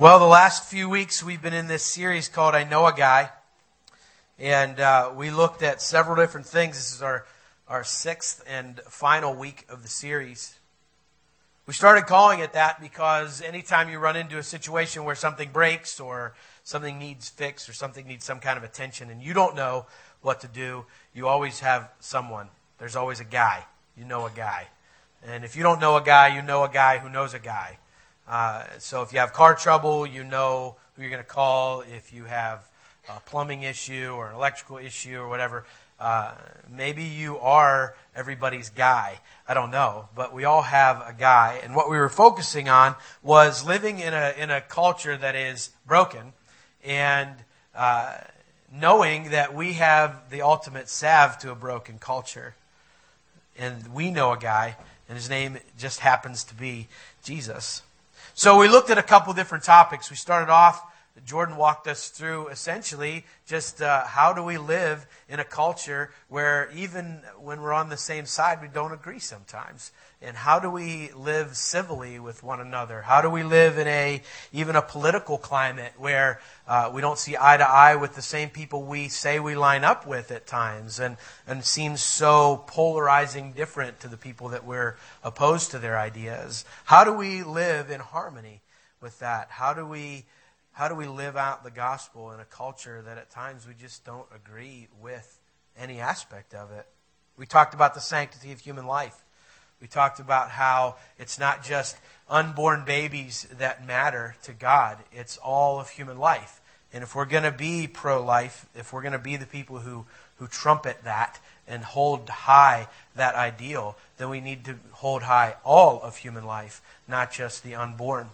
Well, the last few weeks we've been in this series called I Know a Guy. And uh, we looked at several different things. This is our, our sixth and final week of the series. We started calling it that because anytime you run into a situation where something breaks or something needs fixed or something needs some kind of attention and you don't know what to do, you always have someone. There's always a guy. You know a guy. And if you don't know a guy, you know a guy who knows a guy. Uh, so if you have car trouble, you know who you're going to call. If you have a plumbing issue or an electrical issue or whatever, uh, maybe you are everybody's guy. I don't know, but we all have a guy. And what we were focusing on was living in a in a culture that is broken, and uh, knowing that we have the ultimate salve to a broken culture, and we know a guy, and his name just happens to be Jesus. So we looked at a couple different topics. We started off, Jordan walked us through essentially just uh, how do we live in a culture where even when we're on the same side, we don't agree sometimes. And how do we live civilly with one another? How do we live in a even a political climate where uh, we don't see eye to eye with the same people we say we line up with at times, and and seems so polarizing different to the people that we're opposed to their ideas? How do we live in harmony with that? How do we how do we live out the gospel in a culture that at times we just don't agree with any aspect of it? We talked about the sanctity of human life. We talked about how it's not just unborn babies that matter to God, it's all of human life. And if we're going to be pro life, if we're going to be the people who, who trumpet that and hold high that ideal, then we need to hold high all of human life, not just the unborn.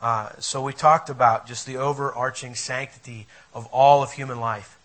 Uh, so we talked about just the overarching sanctity of all of human life.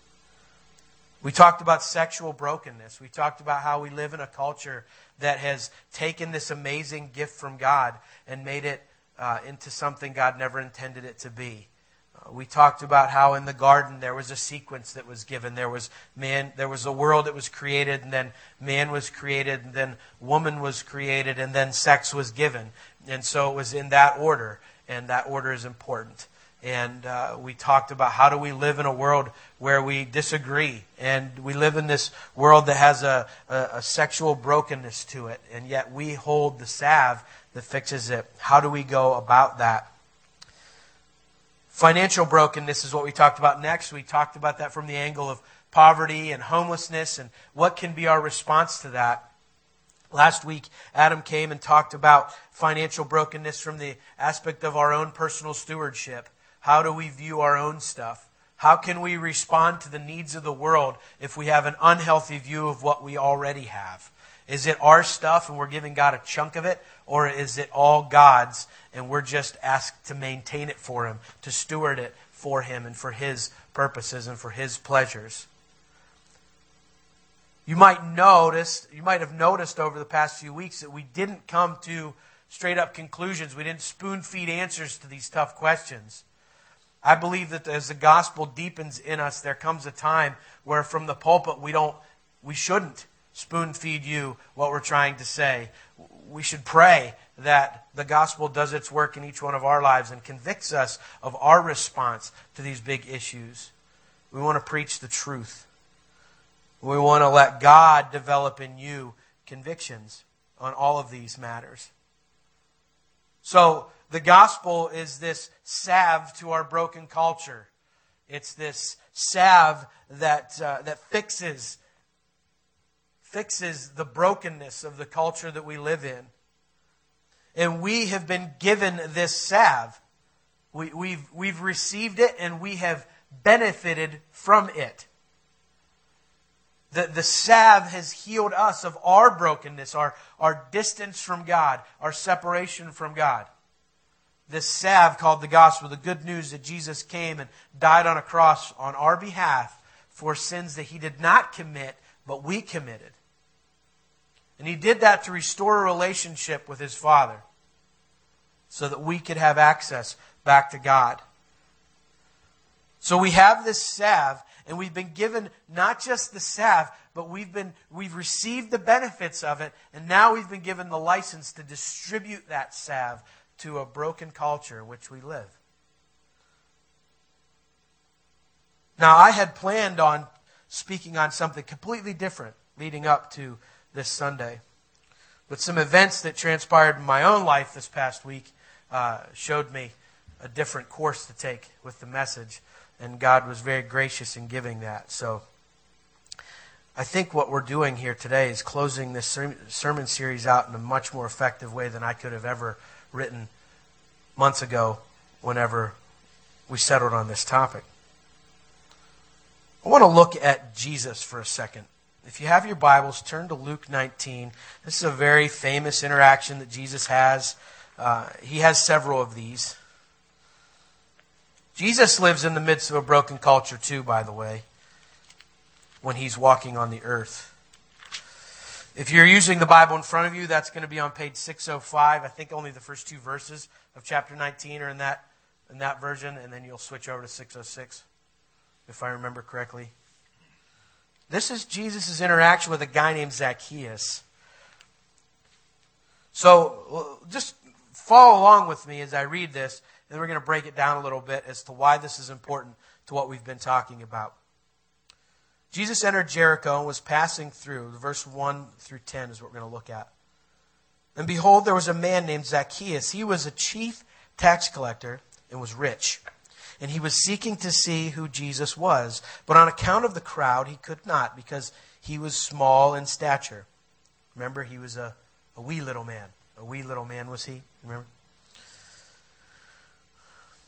We talked about sexual brokenness. We talked about how we live in a culture that has taken this amazing gift from God and made it uh, into something God never intended it to be. Uh, we talked about how in the garden there was a sequence that was given. There was man, there was a world that was created, and then man was created, and then woman was created, and then sex was given. And so it was in that order, and that order is important. And uh, we talked about how do we live in a world where we disagree and we live in this world that has a, a, a, sexual brokenness to it and yet we hold the salve that fixes it. How do we go about that? Financial brokenness is what we talked about next. We talked about that from the angle of poverty and homelessness and what can be our response to that Last week, Adam came and talked about financial brokenness from the aspect of our own personal stewardship. How do we view our own stuff? How can we respond to the needs of the world if we have an unhealthy view of what we already have? Is it our stuff and we're giving God a chunk of it? Or is it all God's and we're just asked to maintain it for Him, to steward it for Him and for His purposes and for His pleasures? You might notice, you might have noticed over the past few weeks that we didn't come to straight up conclusions. We didn't spoon feed answers to these tough questions. I believe that as the gospel deepens in us, there comes a time where from the pulpit we don't, we shouldn't spoon feed you what we're trying to say. We should pray that the gospel does its work in each one of our lives and convicts us of our response to these big issues. We want to preach the truth. We want to let God develop in you convictions on all of these matters. So, the gospel is this salve to our broken culture. It's this salve that, uh, that fixes, fixes the brokenness of the culture that we live in. And we have been given this salve. We, we've, we've received it and we have benefited from it. The, the salve has healed us of our brokenness, our, our distance from God, our separation from God this salve called the gospel, the good news that Jesus came and died on a cross on our behalf for sins that he did not commit, but we committed. And he did that to restore a relationship with his Father so that we could have access back to God. So we have this salve, and we've been given not just the salve, but we've been we've received the benefits of it, and now we've been given the license to distribute that salve to a broken culture in which we live. Now, I had planned on speaking on something completely different leading up to this Sunday. But some events that transpired in my own life this past week uh, showed me a different course to take with the message, and God was very gracious in giving that. So I think what we're doing here today is closing this sermon series out in a much more effective way than I could have ever written months ago whenever we settled on this topic. I want to look at Jesus for a second. If you have your Bibles, turn to Luke 19. This is a very famous interaction that Jesus has. Uh, he has several of these. Jesus lives in the midst of a broken culture, too, by the way, when he's walking on the earth. If you're using the Bible in front of you, that's going to be on page 605. I think only the first two verses of chapter 19 are in that, in that version, and then you'll switch over to 606, if I remember correctly. This is Jesus' interaction with a guy named Zacchaeus. So just follow along with me as I read this, and we're going to break it down a little bit as to why this is important to what we've been talking about. Jesus entered Jericho and was passing through. Verse 1 through 10 is what we're going to look at. And behold, there was a man named Zacchaeus. He was a chief tax collector and was rich and he was seeking to see who Jesus was. But on account of the crowd, he could not because he was small in stature. Remember, he was a, a wee little man. A wee little man was he? Remember?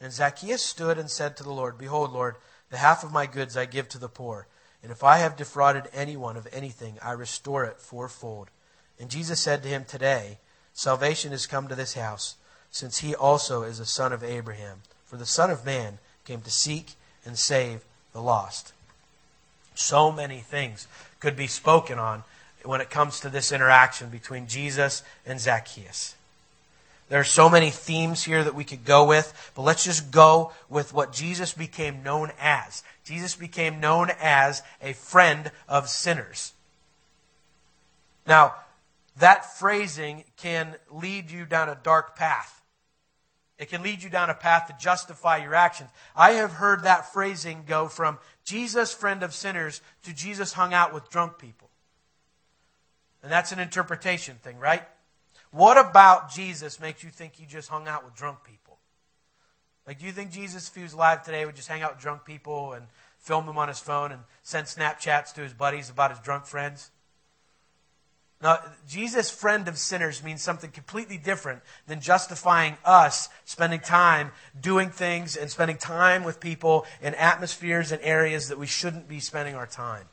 And Zacchaeus stood and said to the Lord, Behold, Lord, the half of my goods I give to the poor. And if I have defrauded anyone of anything, I restore it fourfold. And Jesus said to him, Today salvation has come to this house, since he also is a son of Abraham. For the Son of Man came to seek and save the lost. So many things could be spoken on when it comes to this interaction between Jesus and Zacchaeus. There are so many themes here that we could go with, but let's just go with what Jesus became known as. Jesus became known as a friend of sinners. Now, that phrasing can lead you down a dark path. It can lead you down a path to justify your actions. I have heard that phrasing go from Jesus, friend of sinners, to Jesus hung out with drunk people. And that's an interpretation thing, right? What about Jesus makes you think he just hung out with drunk people? Like, do you think Jesus, if he was alive today, would just hang out with drunk people and film them on his phone and send Snapchats to his buddies about his drunk friends? Now, Jesus, friend of sinners, means something completely different than justifying us spending time doing things and spending time with people in atmospheres and areas that we shouldn't be spending our time.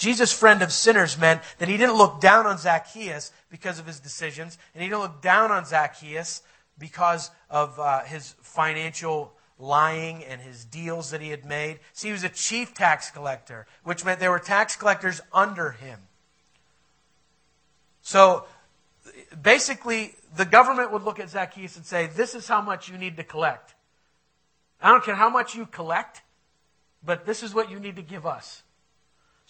Jesus, friend of sinners, meant that he didn't look down on Zacchaeus because of his decisions, and he didn't look down on Zacchaeus because of uh, his financial lying and his deals that he had made. See, he was a chief tax collector, which meant there were tax collectors under him. So basically, the government would look at Zacchaeus and say, This is how much you need to collect. I don't care how much you collect, but this is what you need to give us.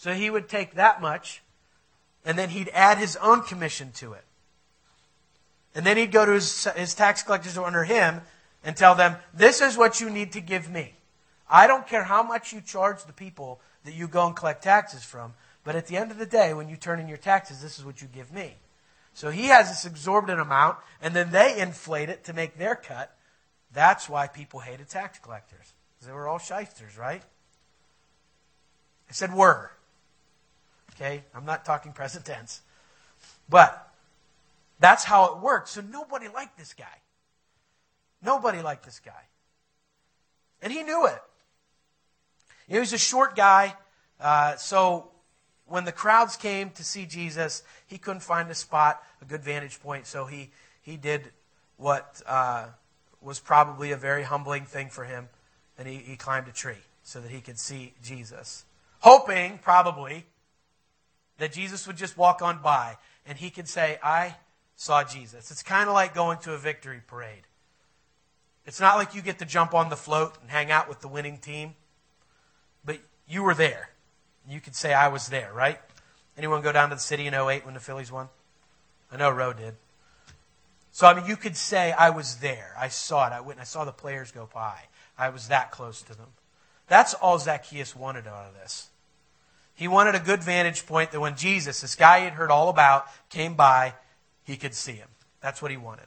So he would take that much, and then he'd add his own commission to it. And then he'd go to his, his tax collectors under him and tell them, This is what you need to give me. I don't care how much you charge the people that you go and collect taxes from. But at the end of the day, when you turn in your taxes, this is what you give me. So he has this exorbitant amount, and then they inflate it to make their cut. That's why people hated tax collectors. They were all shysters, right? I said were. Okay? I'm not talking present tense. But that's how it worked. So nobody liked this guy. Nobody liked this guy. And he knew it. He was a short guy, uh, so when the crowds came to see Jesus, he couldn't find a spot, a good vantage point, so he, he did what uh, was probably a very humbling thing for him, and he, he climbed a tree so that he could see Jesus. hoping, probably, that Jesus would just walk on by and he could say, I saw Jesus. It's kind of like going to a victory parade. It's not like you get to jump on the float and hang out with the winning team, but you were there. You could say, I was there, right? Anyone go down to the city in 08 when the Phillies won? I know Roe did. So, I mean, you could say, I was there. I saw it. I went I saw the players go by. I was that close to them. That's all Zacchaeus wanted out of this. He wanted a good vantage point that when Jesus, this guy he had heard all about, came by, he could see him. That's what he wanted.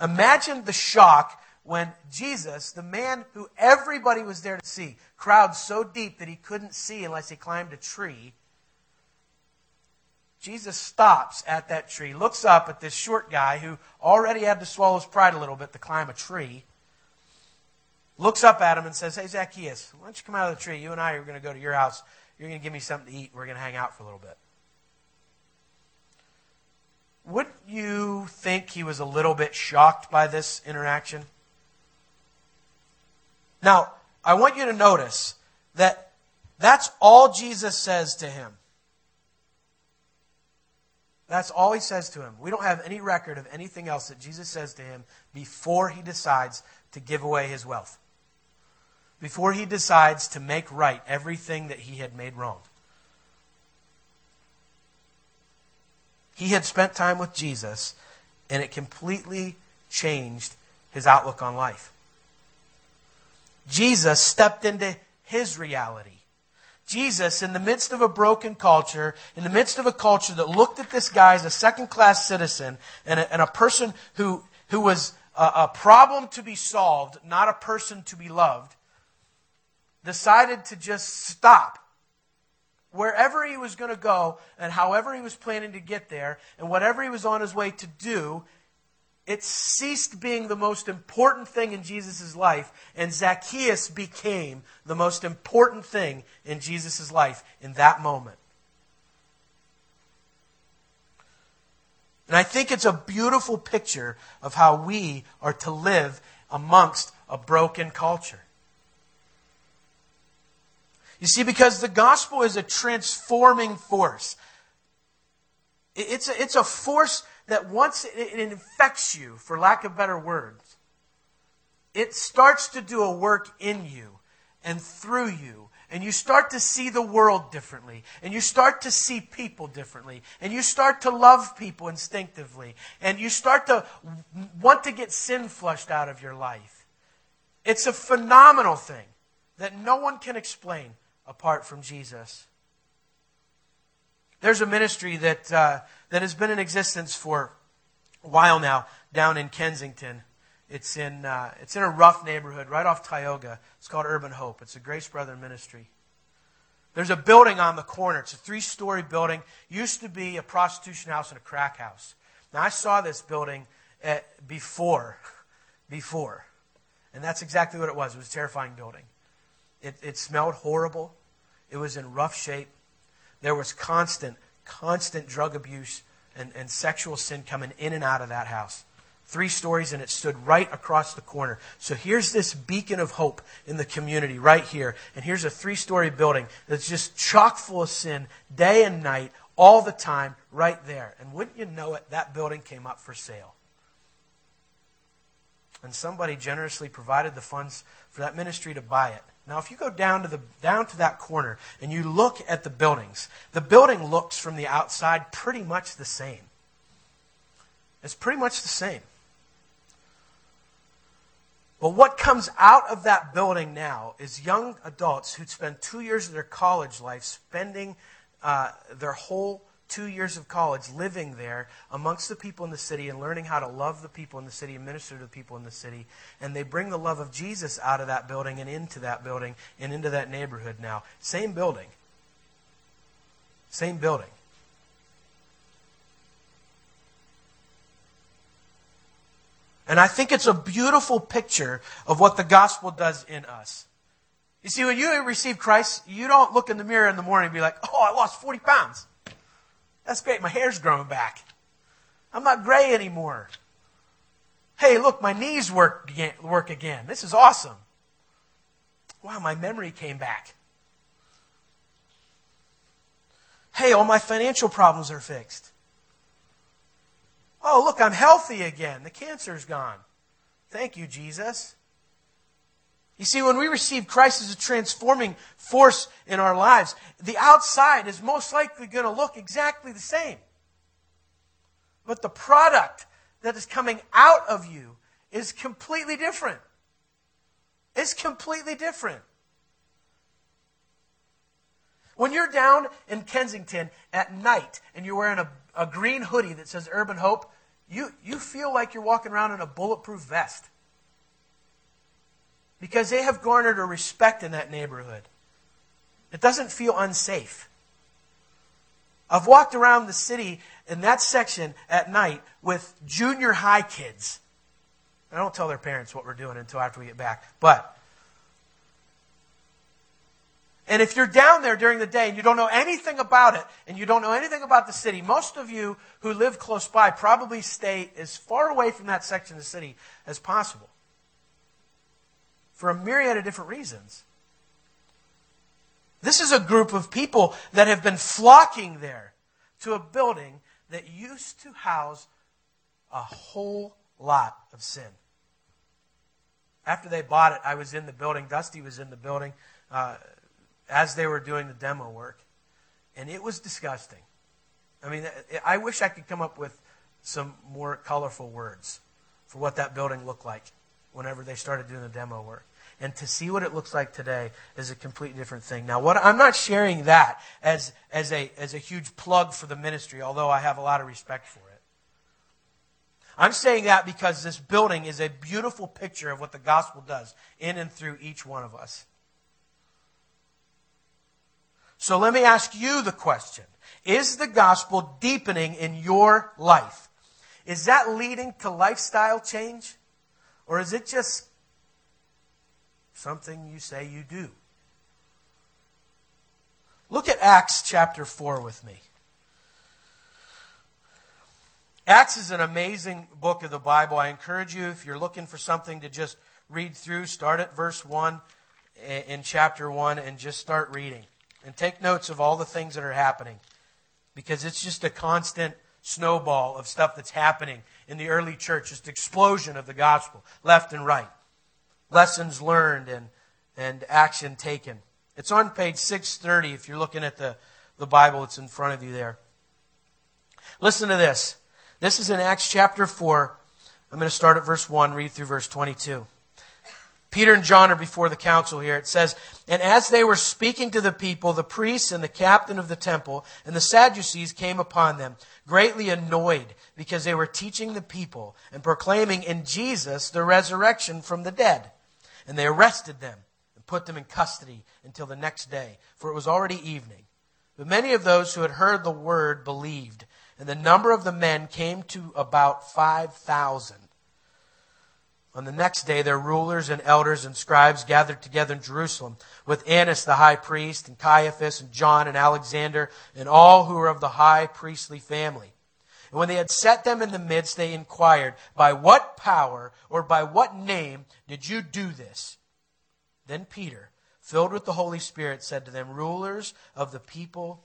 Imagine the shock when Jesus, the man who everybody was there to see, crowd so deep that he couldn't see unless he climbed a tree, Jesus stops at that tree, looks up at this short guy who already had to swallow his pride a little bit to climb a tree, looks up at him and says, Hey, Zacchaeus, why don't you come out of the tree? You and I are going to go to your house. You're going to give me something to eat. We're going to hang out for a little bit. Wouldn't you think he was a little bit shocked by this interaction? Now, I want you to notice that that's all Jesus says to him. That's all he says to him. We don't have any record of anything else that Jesus says to him before he decides to give away his wealth. Before he decides to make right everything that he had made wrong. He had spent time with Jesus, and it completely changed his outlook on life. Jesus stepped into his reality. Jesus, in the midst of a broken culture, in the midst of a culture that looked at this guy as a second class citizen and a, and a person who, who was a, a problem to be solved, not a person to be loved, decided to just stop wherever he was going to go and however he was planning to get there and whatever he was on his way to do, it ceased being the most important thing in Jesus' life, and Zacchaeus became the most important thing in Jesus' life in that moment. And I think it's a beautiful picture of how we are to live amongst a broken culture. You see, because the gospel is a transforming force. It's a, it's a force that once it infects you, for lack of better words, it starts to do a work in you and through you. And you start to see the world differently. And you start to see people differently. And you start to love people instinctively. And you start to want to get sin flushed out of your life. It's a phenomenal thing that no one can explain apart from Jesus. There's a ministry that, uh, that has been in existence for a while now down in Kensington. It's in, uh, it's in a rough neighborhood right off Tioga. It's called Urban Hope. It's a Grace Brethren ministry. There's a building on the corner. It's a three story building. Used to be a prostitution house and a crack house. Now, I saw this building at, before. Before. And that's exactly what it was. It was a terrifying building. It, it smelled horrible. It was in rough shape. There was constant, constant drug abuse and, and sexual sin coming in and out of that house. Three stories, and it stood right across the corner. So here's this beacon of hope in the community right here. And here's a three story building that's just chock full of sin day and night, all the time, right there. And wouldn't you know it, that building came up for sale. And somebody generously provided the funds for that ministry to buy it. Now, if you go down to, the, down to that corner and you look at the buildings, the building looks from the outside pretty much the same. It's pretty much the same. But what comes out of that building now is young adults who spend two years of their college life spending uh, their whole two years of college living there amongst the people in the city and learning how to love the people in the city and minister to the people in the city. And they bring the love of Jesus out of that building and into that building and into that neighborhood now. Same building. Same building. And I think it's a beautiful picture of what the gospel does in us. You see, when you receive Christ, you don't look in the mirror in the morning and be like, oh, I lost 40 pounds. That's great. My hair's growing back. I'm not gray anymore. Hey, look, my knees work again, work again. This is awesome. Wow, my memory came back. Hey, all my financial problems are fixed. Oh, look, I'm healthy again. The cancer's gone. Thank you, Jesus. You see, when we receive Christ as a transforming force in our lives, the outside is most likely going to look exactly the same. But the product that is coming out of you is completely different. It's completely different. When you're down in Kensington at night and you're wearing a, a green hoodie that says Urban Hope, you, you feel like you're walking around in a bulletproof vest. Because they have garnered a respect in that neighborhood. It doesn't feel unsafe. I've walked around the city in that section at night with junior high kids. I don't tell their parents what we're doing until after we get back. But and if you're down there during the day and you don't know anything about it and you don't know anything about the city, most of you who live close by probably stay as far away from that section of the city as possible for a myriad of different reasons. This is a group of people that have been flocking there to a building that used to house a whole lot of sin. After they bought it, I was in the building. Dusty was in the building. Uh, as they were doing the demo work. And it was disgusting. I mean, I wish I could come up with some more colorful words for what that building looked like whenever they started doing the demo work. And to see what it looks like today is a completely different thing. Now, what I'm not sharing that as, as, a, as a huge plug for the ministry, although I have a lot of respect for it. I'm saying that because this building is a beautiful picture of what the gospel does in and through each one of us. So let me ask you the question Is the gospel deepening in your life? Is that leading to lifestyle change? Or is it just something you say you do? Look at Acts chapter 4 with me. Acts is an amazing book of the Bible. I encourage you, if you're looking for something to just read through, start at verse 1 in chapter 1 and just start reading and take notes of all the things that are happening because it's just a constant snowball of stuff that's happening in the early church, just explosion of the gospel, left and right. Lessons learned and, and action taken. It's on page 630 if you're looking at the, the Bible, it's in front of you there. Listen to this. This is in Acts chapter 4. I'm going to start at verse 1, read through verse 22. Peter and John are before the council here. It says, And as they were speaking to the people, the priests and the captain of the temple and the Sadducees came upon them, greatly annoyed because they were teaching the people and proclaiming in Jesus the resurrection from the dead. And they arrested them and put them in custody until the next day, for it was already evening. But many of those who had heard the word believed, and the number of the men came to about 5,000. On the next day, their rulers and elders and scribes gathered together in Jerusalem with Annas the high priest, and Caiaphas, and John, and Alexander, and all who were of the high priestly family. And when they had set them in the midst, they inquired, By what power or by what name did you do this? Then Peter, filled with the Holy Spirit, said to them, Rulers of the people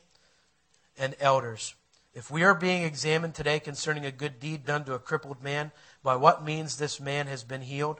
and elders, if we are being examined today concerning a good deed done to a crippled man, by what means this man has been healed,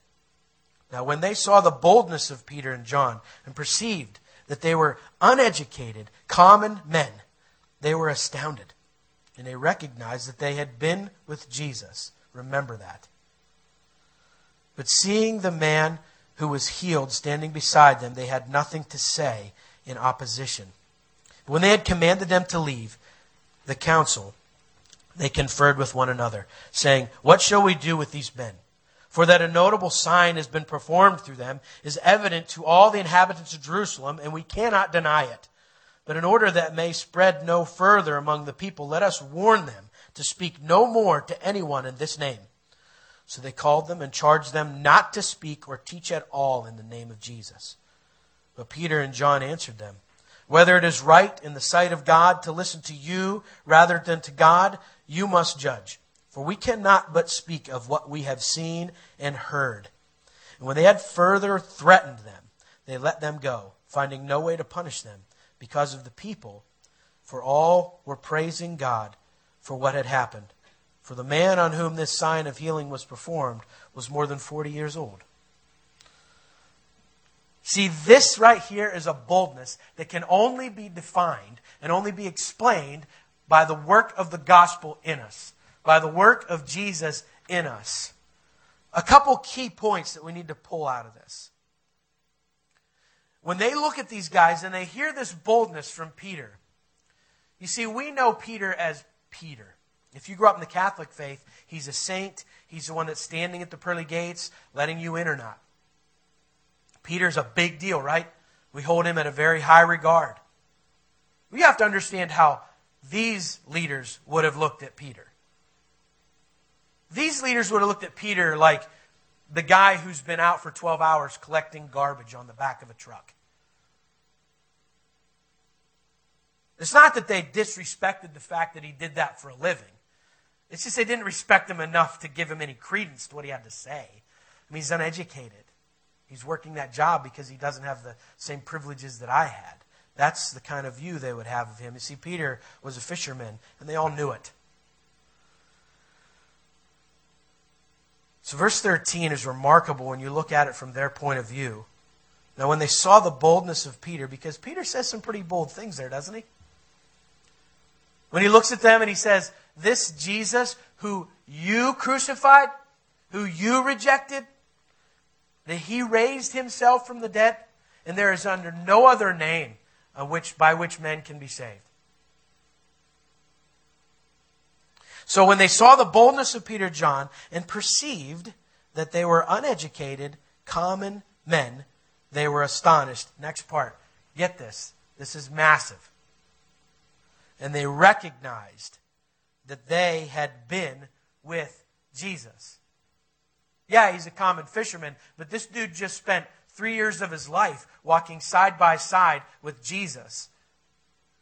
Now, when they saw the boldness of Peter and John and perceived that they were uneducated, common men, they were astounded. And they recognized that they had been with Jesus. Remember that. But seeing the man who was healed standing beside them, they had nothing to say in opposition. But When they had commanded them to leave the council, they conferred with one another, saying, What shall we do with these men? For that a notable sign has been performed through them is evident to all the inhabitants of Jerusalem, and we cannot deny it. But in order that may spread no further among the people, let us warn them to speak no more to anyone in this name. So they called them and charged them not to speak or teach at all in the name of Jesus. But Peter and John answered them, Whether it is right in the sight of God to listen to you rather than to God, you must judge. For we cannot but speak of what we have seen and heard. And when they had further threatened them, they let them go, finding no way to punish them because of the people, for all were praising God for what had happened. For the man on whom this sign of healing was performed was more than 40 years old. See, this right here is a boldness that can only be defined and only be explained by the work of the gospel in us, by the work of Jesus in us. A couple key points that we need to pull out of this when they look at these guys and they hear this boldness from Peter, you see, we know Peter as Peter. If you grew up in the Catholic faith, he's a saint. He's the one that's standing at the pearly gates, letting you in or not. Peter's a big deal, right? We hold him at a very high regard. We have to understand how these leaders would have looked at Peter. These leaders would have looked at Peter like, the guy who's been out for 12 hours collecting garbage on the back of a truck. It's not that they disrespected the fact that he did that for a living. It's just they didn't respect him enough to give him any credence to what he had to say. I mean, he's uneducated. He's working that job because he doesn't have the same privileges that I had. That's the kind of view they would have of him. You see, Peter was a fisherman, and they all knew it. So, verse 13 is remarkable when you look at it from their point of view. Now, when they saw the boldness of Peter, because Peter says some pretty bold things there, doesn't he? When he looks at them and he says, This Jesus who you crucified, who you rejected, that he raised himself from the dead, and there is under no other name uh, which, by which men can be saved. So when they saw the boldness of Peter and John and perceived that they were uneducated, common men, they were astonished. Next part. Get this. This is massive. And they recognized that they had been with Jesus. Yeah, he's a common fisherman, but this dude just spent three years of his life walking side by side with Jesus.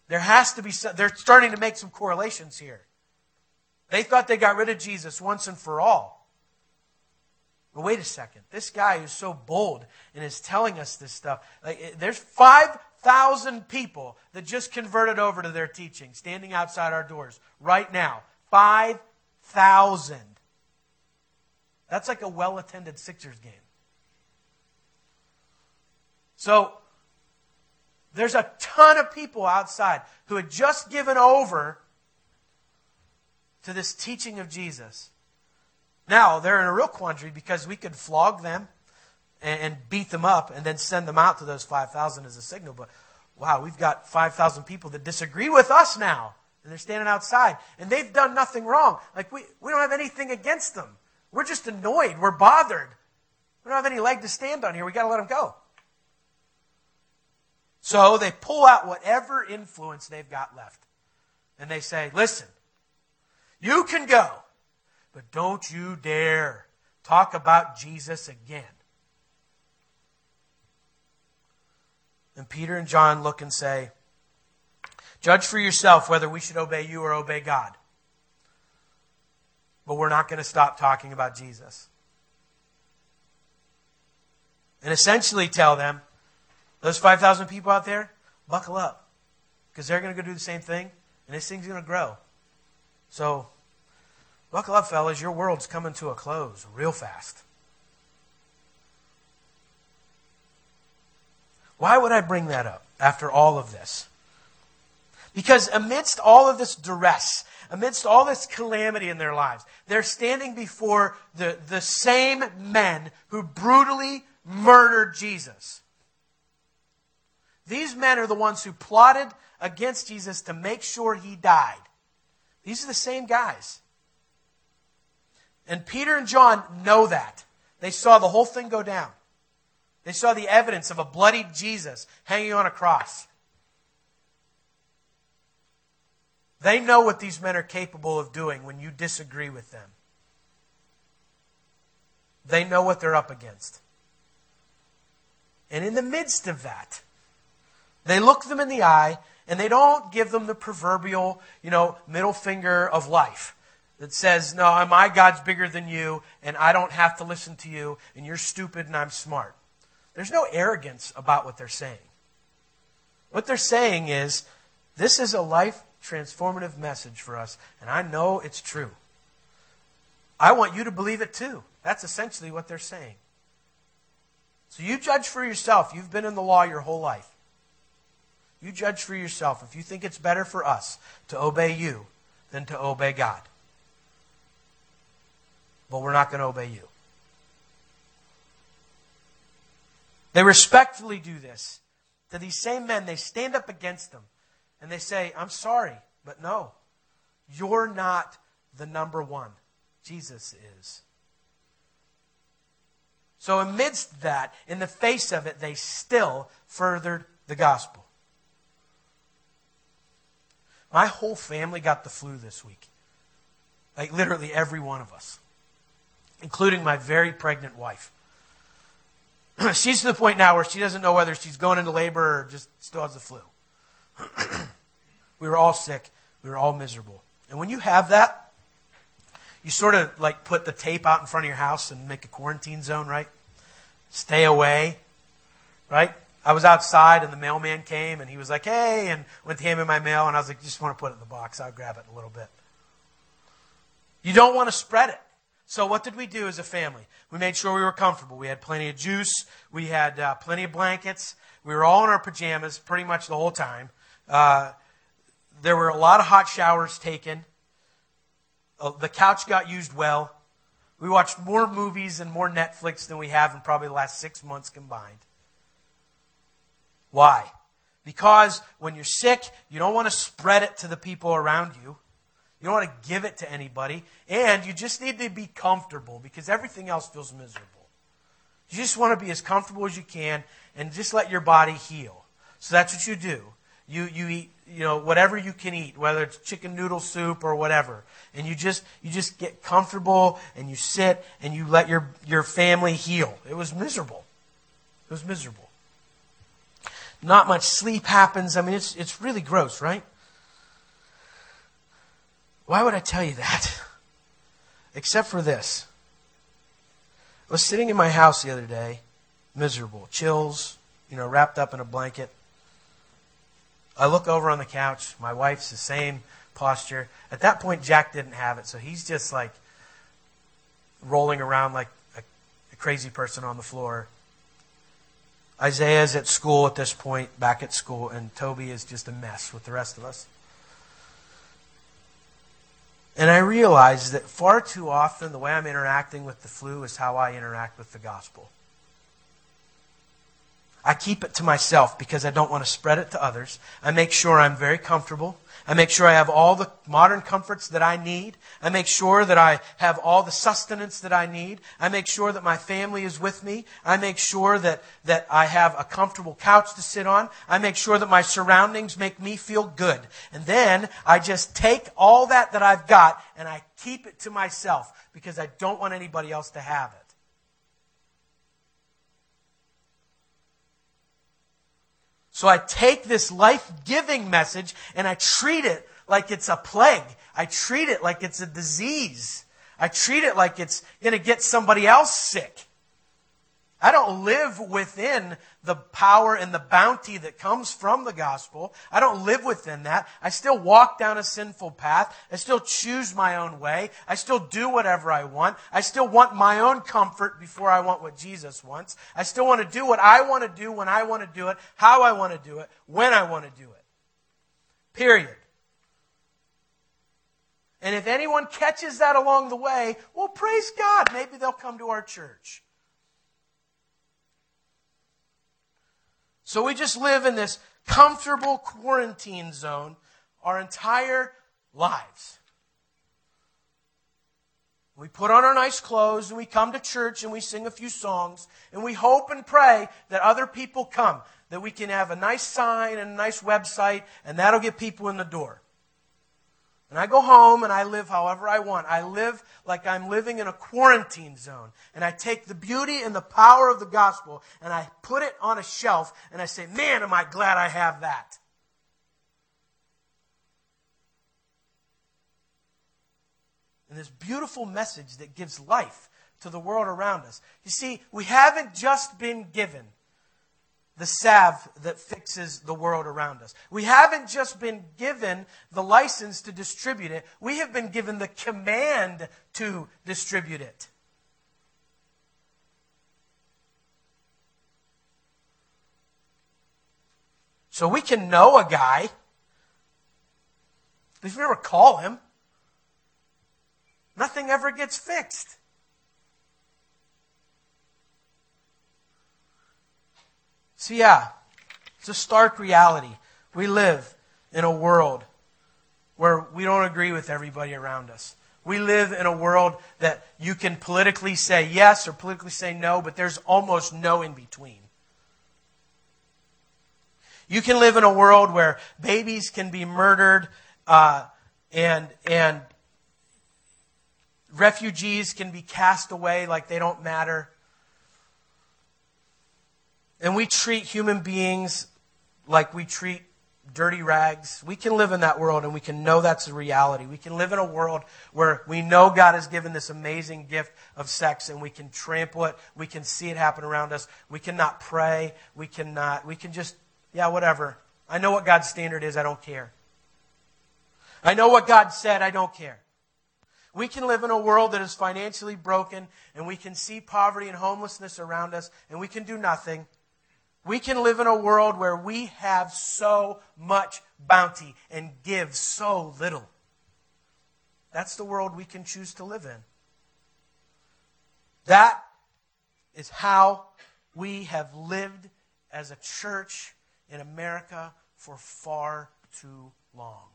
There has to be, some, they're starting to make some correlations here. They thought they got rid of Jesus once and for all. But wait a second. This guy is so bold and is telling us this stuff. Like, eh, there's 5,000 people that just converted over to their teaching standing outside our doors right now. 5,000. That's like a well attended Sixers game. So, there's a ton of people outside who had just given over to this teaching of Jesus. Now, they're in a real quandary because we could flog them and, beat them up and then send them out to those 5,000 as a signal. But wow, we've got 5,000 people that disagree with us now. And they're standing outside. And they've done nothing wrong. Like, we, we don't have anything against them. We're just annoyed. We're bothered. We don't have any leg to stand on here. We've got to let them go. So they pull out whatever influence they've got left. And they say, listen, you can go, but don't you dare talk about Jesus again. And Peter and John look and say, Judge for yourself whether we should obey you or obey God. But we're not going to stop talking about Jesus. And essentially tell them, those 5,000 people out there, buckle up. Because they're going to go do the same thing, and this thing's going to grow. So, buckle up, fellas. Your world's coming to a close real fast. Why would I bring that up after all of this? Because amidst all of this duress, amidst all this calamity in their lives, they're standing before the, the same men who brutally murdered Jesus. These men are the ones who plotted against Jesus to make sure he died. These are the same guys. And Peter and John know that. They saw the whole thing go down. They saw the evidence of a bloodied Jesus hanging on a cross. They know what these men are capable of doing when you disagree with them. They know what they're up against. And in the midst of that, they look them in the eye and they don't give them the proverbial, you know, middle finger of life that says, no, my God's bigger than you and I don't have to listen to you and you're stupid and I'm smart. There's no arrogance about what they're saying. What they're saying is, this is a life transformative message for us, and I know it's true. I want you to believe it too. That's essentially what they're saying. So you judge for yourself. You've been in the law your whole life. You judge for yourself if you think it's better for us to obey you than to obey God. But we're not going to obey you. They respectfully do this to these same men. They stand up against them and they say, I'm sorry, but no, you're not the number one. Jesus is. So, amidst that, in the face of it, they still furthered the gospel. My whole family got the flu this week. Like literally every one of us, including my very pregnant wife. she's to the point now where she doesn't know whether she's going into labor or just still has the flu. we were all sick. We were all miserable. And when you have that, you sort of like put the tape out in front of your house and make a quarantine zone, right? Stay away, right? I was outside and the mailman came and he was like, hey, and went to hand me my mail. And I was like, just want to put it in the box. I'll grab it in a little bit. You don't want to spread it. So what did we do as a family? We made sure we were comfortable. We had plenty of juice. We had uh, plenty of blankets. We were all in our pajamas pretty much the whole time. Uh, there were a lot of hot showers taken. Uh, the couch got used well. We watched more movies and more Netflix than we have in probably the last six months combined. Why? Because when you're sick, you don't want to spread it to the people around you. You don't want to give it to anybody. And you just need to be comfortable because everything else feels miserable. You just want to be as comfortable as you can and just let your body heal. So that's what you do. You, you eat, you know, whatever you can eat, whether it's chicken noodle soup or whatever. And you just, you just get comfortable and you sit and you let your, your family heal. It was miserable. It was miserable. Not much sleep happens. I mean, it's, it's really gross, right? Why would I tell you that? Except for this. I was sitting in my house the other day, miserable, chills, you know, wrapped up in a blanket. I look over on the couch. My wife's the same posture. At that point, Jack didn't have it, so he's just like rolling around like a, a crazy person on the floor. Isaiah's at school at this point, back at school, and Toby is just a mess with the rest of us. And I realize that far too often the way I'm interacting with the flu is how I interact with the gospel. I keep it to myself because I don't want to spread it to others. I make sure I'm very comfortable. I make sure I have all the modern comforts that I need. I make sure that I have all the sustenance that I need. I make sure that my family is with me. I make sure that, that I have a comfortable couch to sit on. I make sure that my surroundings make me feel good. And then I just take all that that I've got and I keep it to myself because I don't want anybody else to have it. So I take this life giving message and I treat it like it's a plague. I treat it like it's a disease. I treat it like it's going to get somebody else sick. I don't live within the power and the bounty that comes from the gospel. I don't live within that. I still walk down a sinful path. I still choose my own way. I still do whatever I want. I still want my own comfort before I want what Jesus wants. I still want to do what I want to do when I want to do it, how I want to do it, when I want to do it. Period. And if anyone catches that along the way, well, praise God. Maybe they'll come to our church. So we just live in this comfortable quarantine zone our entire lives. We put on our nice clothes and we come to church and we sing a few songs and we hope and pray that other people come, that we can have a nice sign and a nice website and that'll get people in the door. And I go home and I live however I want. I live like I'm living in a quarantine zone. And I take the beauty and the power of the gospel and I put it on a shelf and I say, man, am I glad I have that. And this beautiful message that gives life to the world around us. You see, we haven't just been given the salve that fixes the world around us. We haven't just been given the license to distribute it, we have been given the command to distribute it. So we can know a guy. If we ever call him, nothing ever gets fixed. So, yeah, it's a stark reality. We live in a world where we don't agree with everybody around us. We live in a world that you can politically say yes or politically say no, but there's almost no in between. You can live in a world where babies can be murdered uh, and, and refugees can be cast away like they don't matter. And we treat human beings like we treat dirty rags. We can live in that world and we can know that's a reality. We can live in a world where we know God has given this amazing gift of sex and we can trample it. We can see it happen around us. We cannot pray. We cannot, we can just, yeah, whatever. I know what God's standard is. I don't care. I know what God said. I don't care. We can live in a world that is financially broken and we can see poverty and homelessness around us and we can do nothing. We can live in a world where we have so much bounty and give so little. That's the world we can choose to live in. That is how we have lived as a church in America for far too long.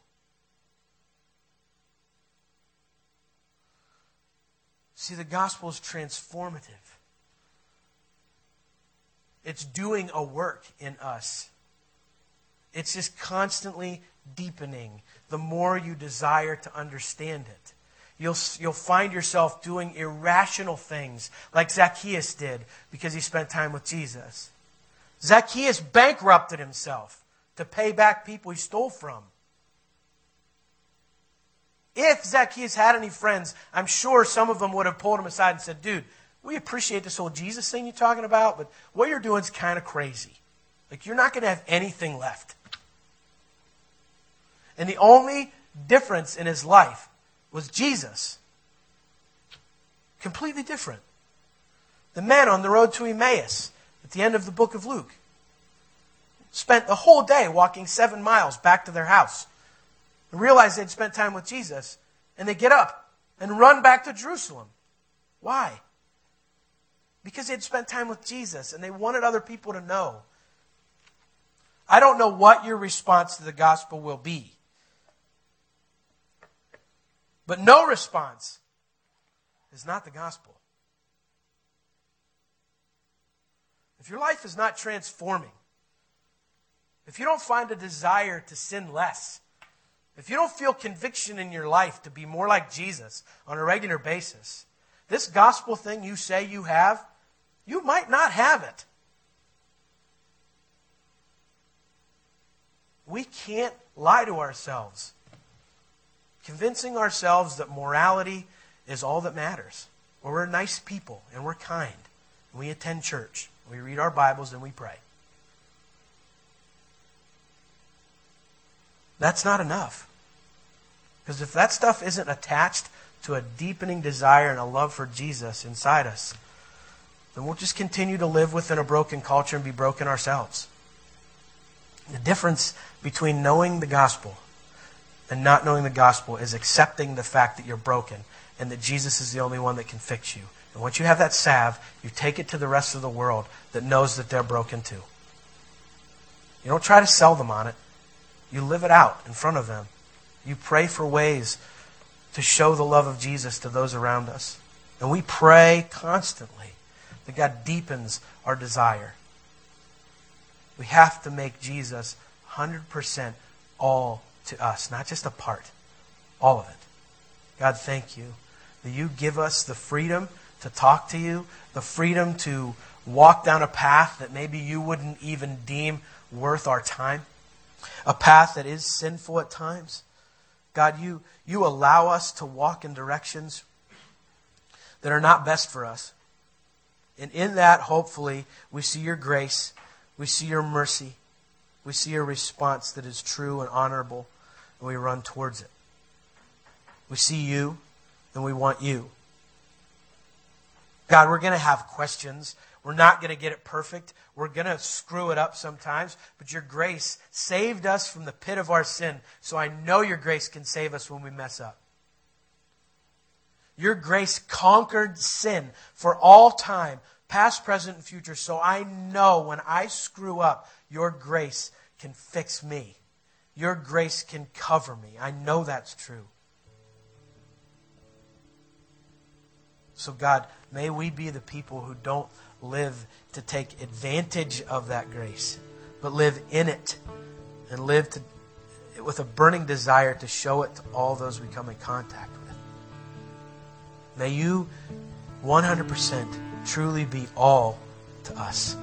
See, the gospel is transformative. It's doing a work in us. It's just constantly deepening the more you desire to understand it. You'll, you'll find yourself doing irrational things like Zacchaeus did because he spent time with Jesus. Zacchaeus bankrupted himself to pay back people he stole from. If Zacchaeus had any friends, I'm sure some of them would have pulled him aside and said, Dude, we appreciate this whole Jesus thing you're talking about, but what you're doing is kind of crazy. Like, you're not going to have anything left. And the only difference in his life was Jesus. Completely different. The men on the road to Emmaus at the end of the book of Luke spent the whole day walking seven miles back to their house and realized they'd spent time with Jesus, and they get up and run back to Jerusalem. Why? Because they'd spent time with Jesus and they wanted other people to know. I don't know what your response to the gospel will be. But no response is not the gospel. If your life is not transforming, if you don't find a desire to sin less, if you don't feel conviction in your life to be more like Jesus on a regular basis, this gospel thing you say you have you might not have it. We can't lie to ourselves, convincing ourselves that morality is all that matters. Or we're nice people and we're kind. And we attend church. We read our Bibles and we pray. That's not enough. Because if that stuff isn't attached to a deepening desire and a love for Jesus inside us, then we'll just continue to live within a broken culture and be broken ourselves. The difference between knowing the gospel and not knowing the gospel is accepting the fact that you're broken and that Jesus is the only one that can fix you. And once you have that salve, you take it to the rest of the world that knows that they're broken too. You don't try to sell them on it. You live it out in front of them. You pray for ways to show the love of Jesus to those around us. And we pray constantly that God deepens our desire. We have to make Jesus 100% all to us, not just a part. All of it. God, thank you that you give us the freedom to talk to you, the freedom to walk down a path that maybe you wouldn't even deem worth our time, a path that is sinful at times. God, you, you allow us to walk in directions that are not best for us. And in that, hopefully, we see your grace, we see your mercy, we see a response that is true and honorable, and we run towards it. We see you, and we want you. God, we're going to have questions. We're not going to get it perfect. We're going to screw it up sometimes. But your grace saved us from the pit of our sin. So I know your grace can save us when we mess up. Your grace conquered sin for all time, past, present, and future. So I know when I screw up, your grace can fix me. Your grace can cover me. I know that's true. So, God, may we be the people who don't live to take advantage of that grace, but live in it and live to, with a burning desire to show it to all those we come in contact with. May you 100% truly be all to us.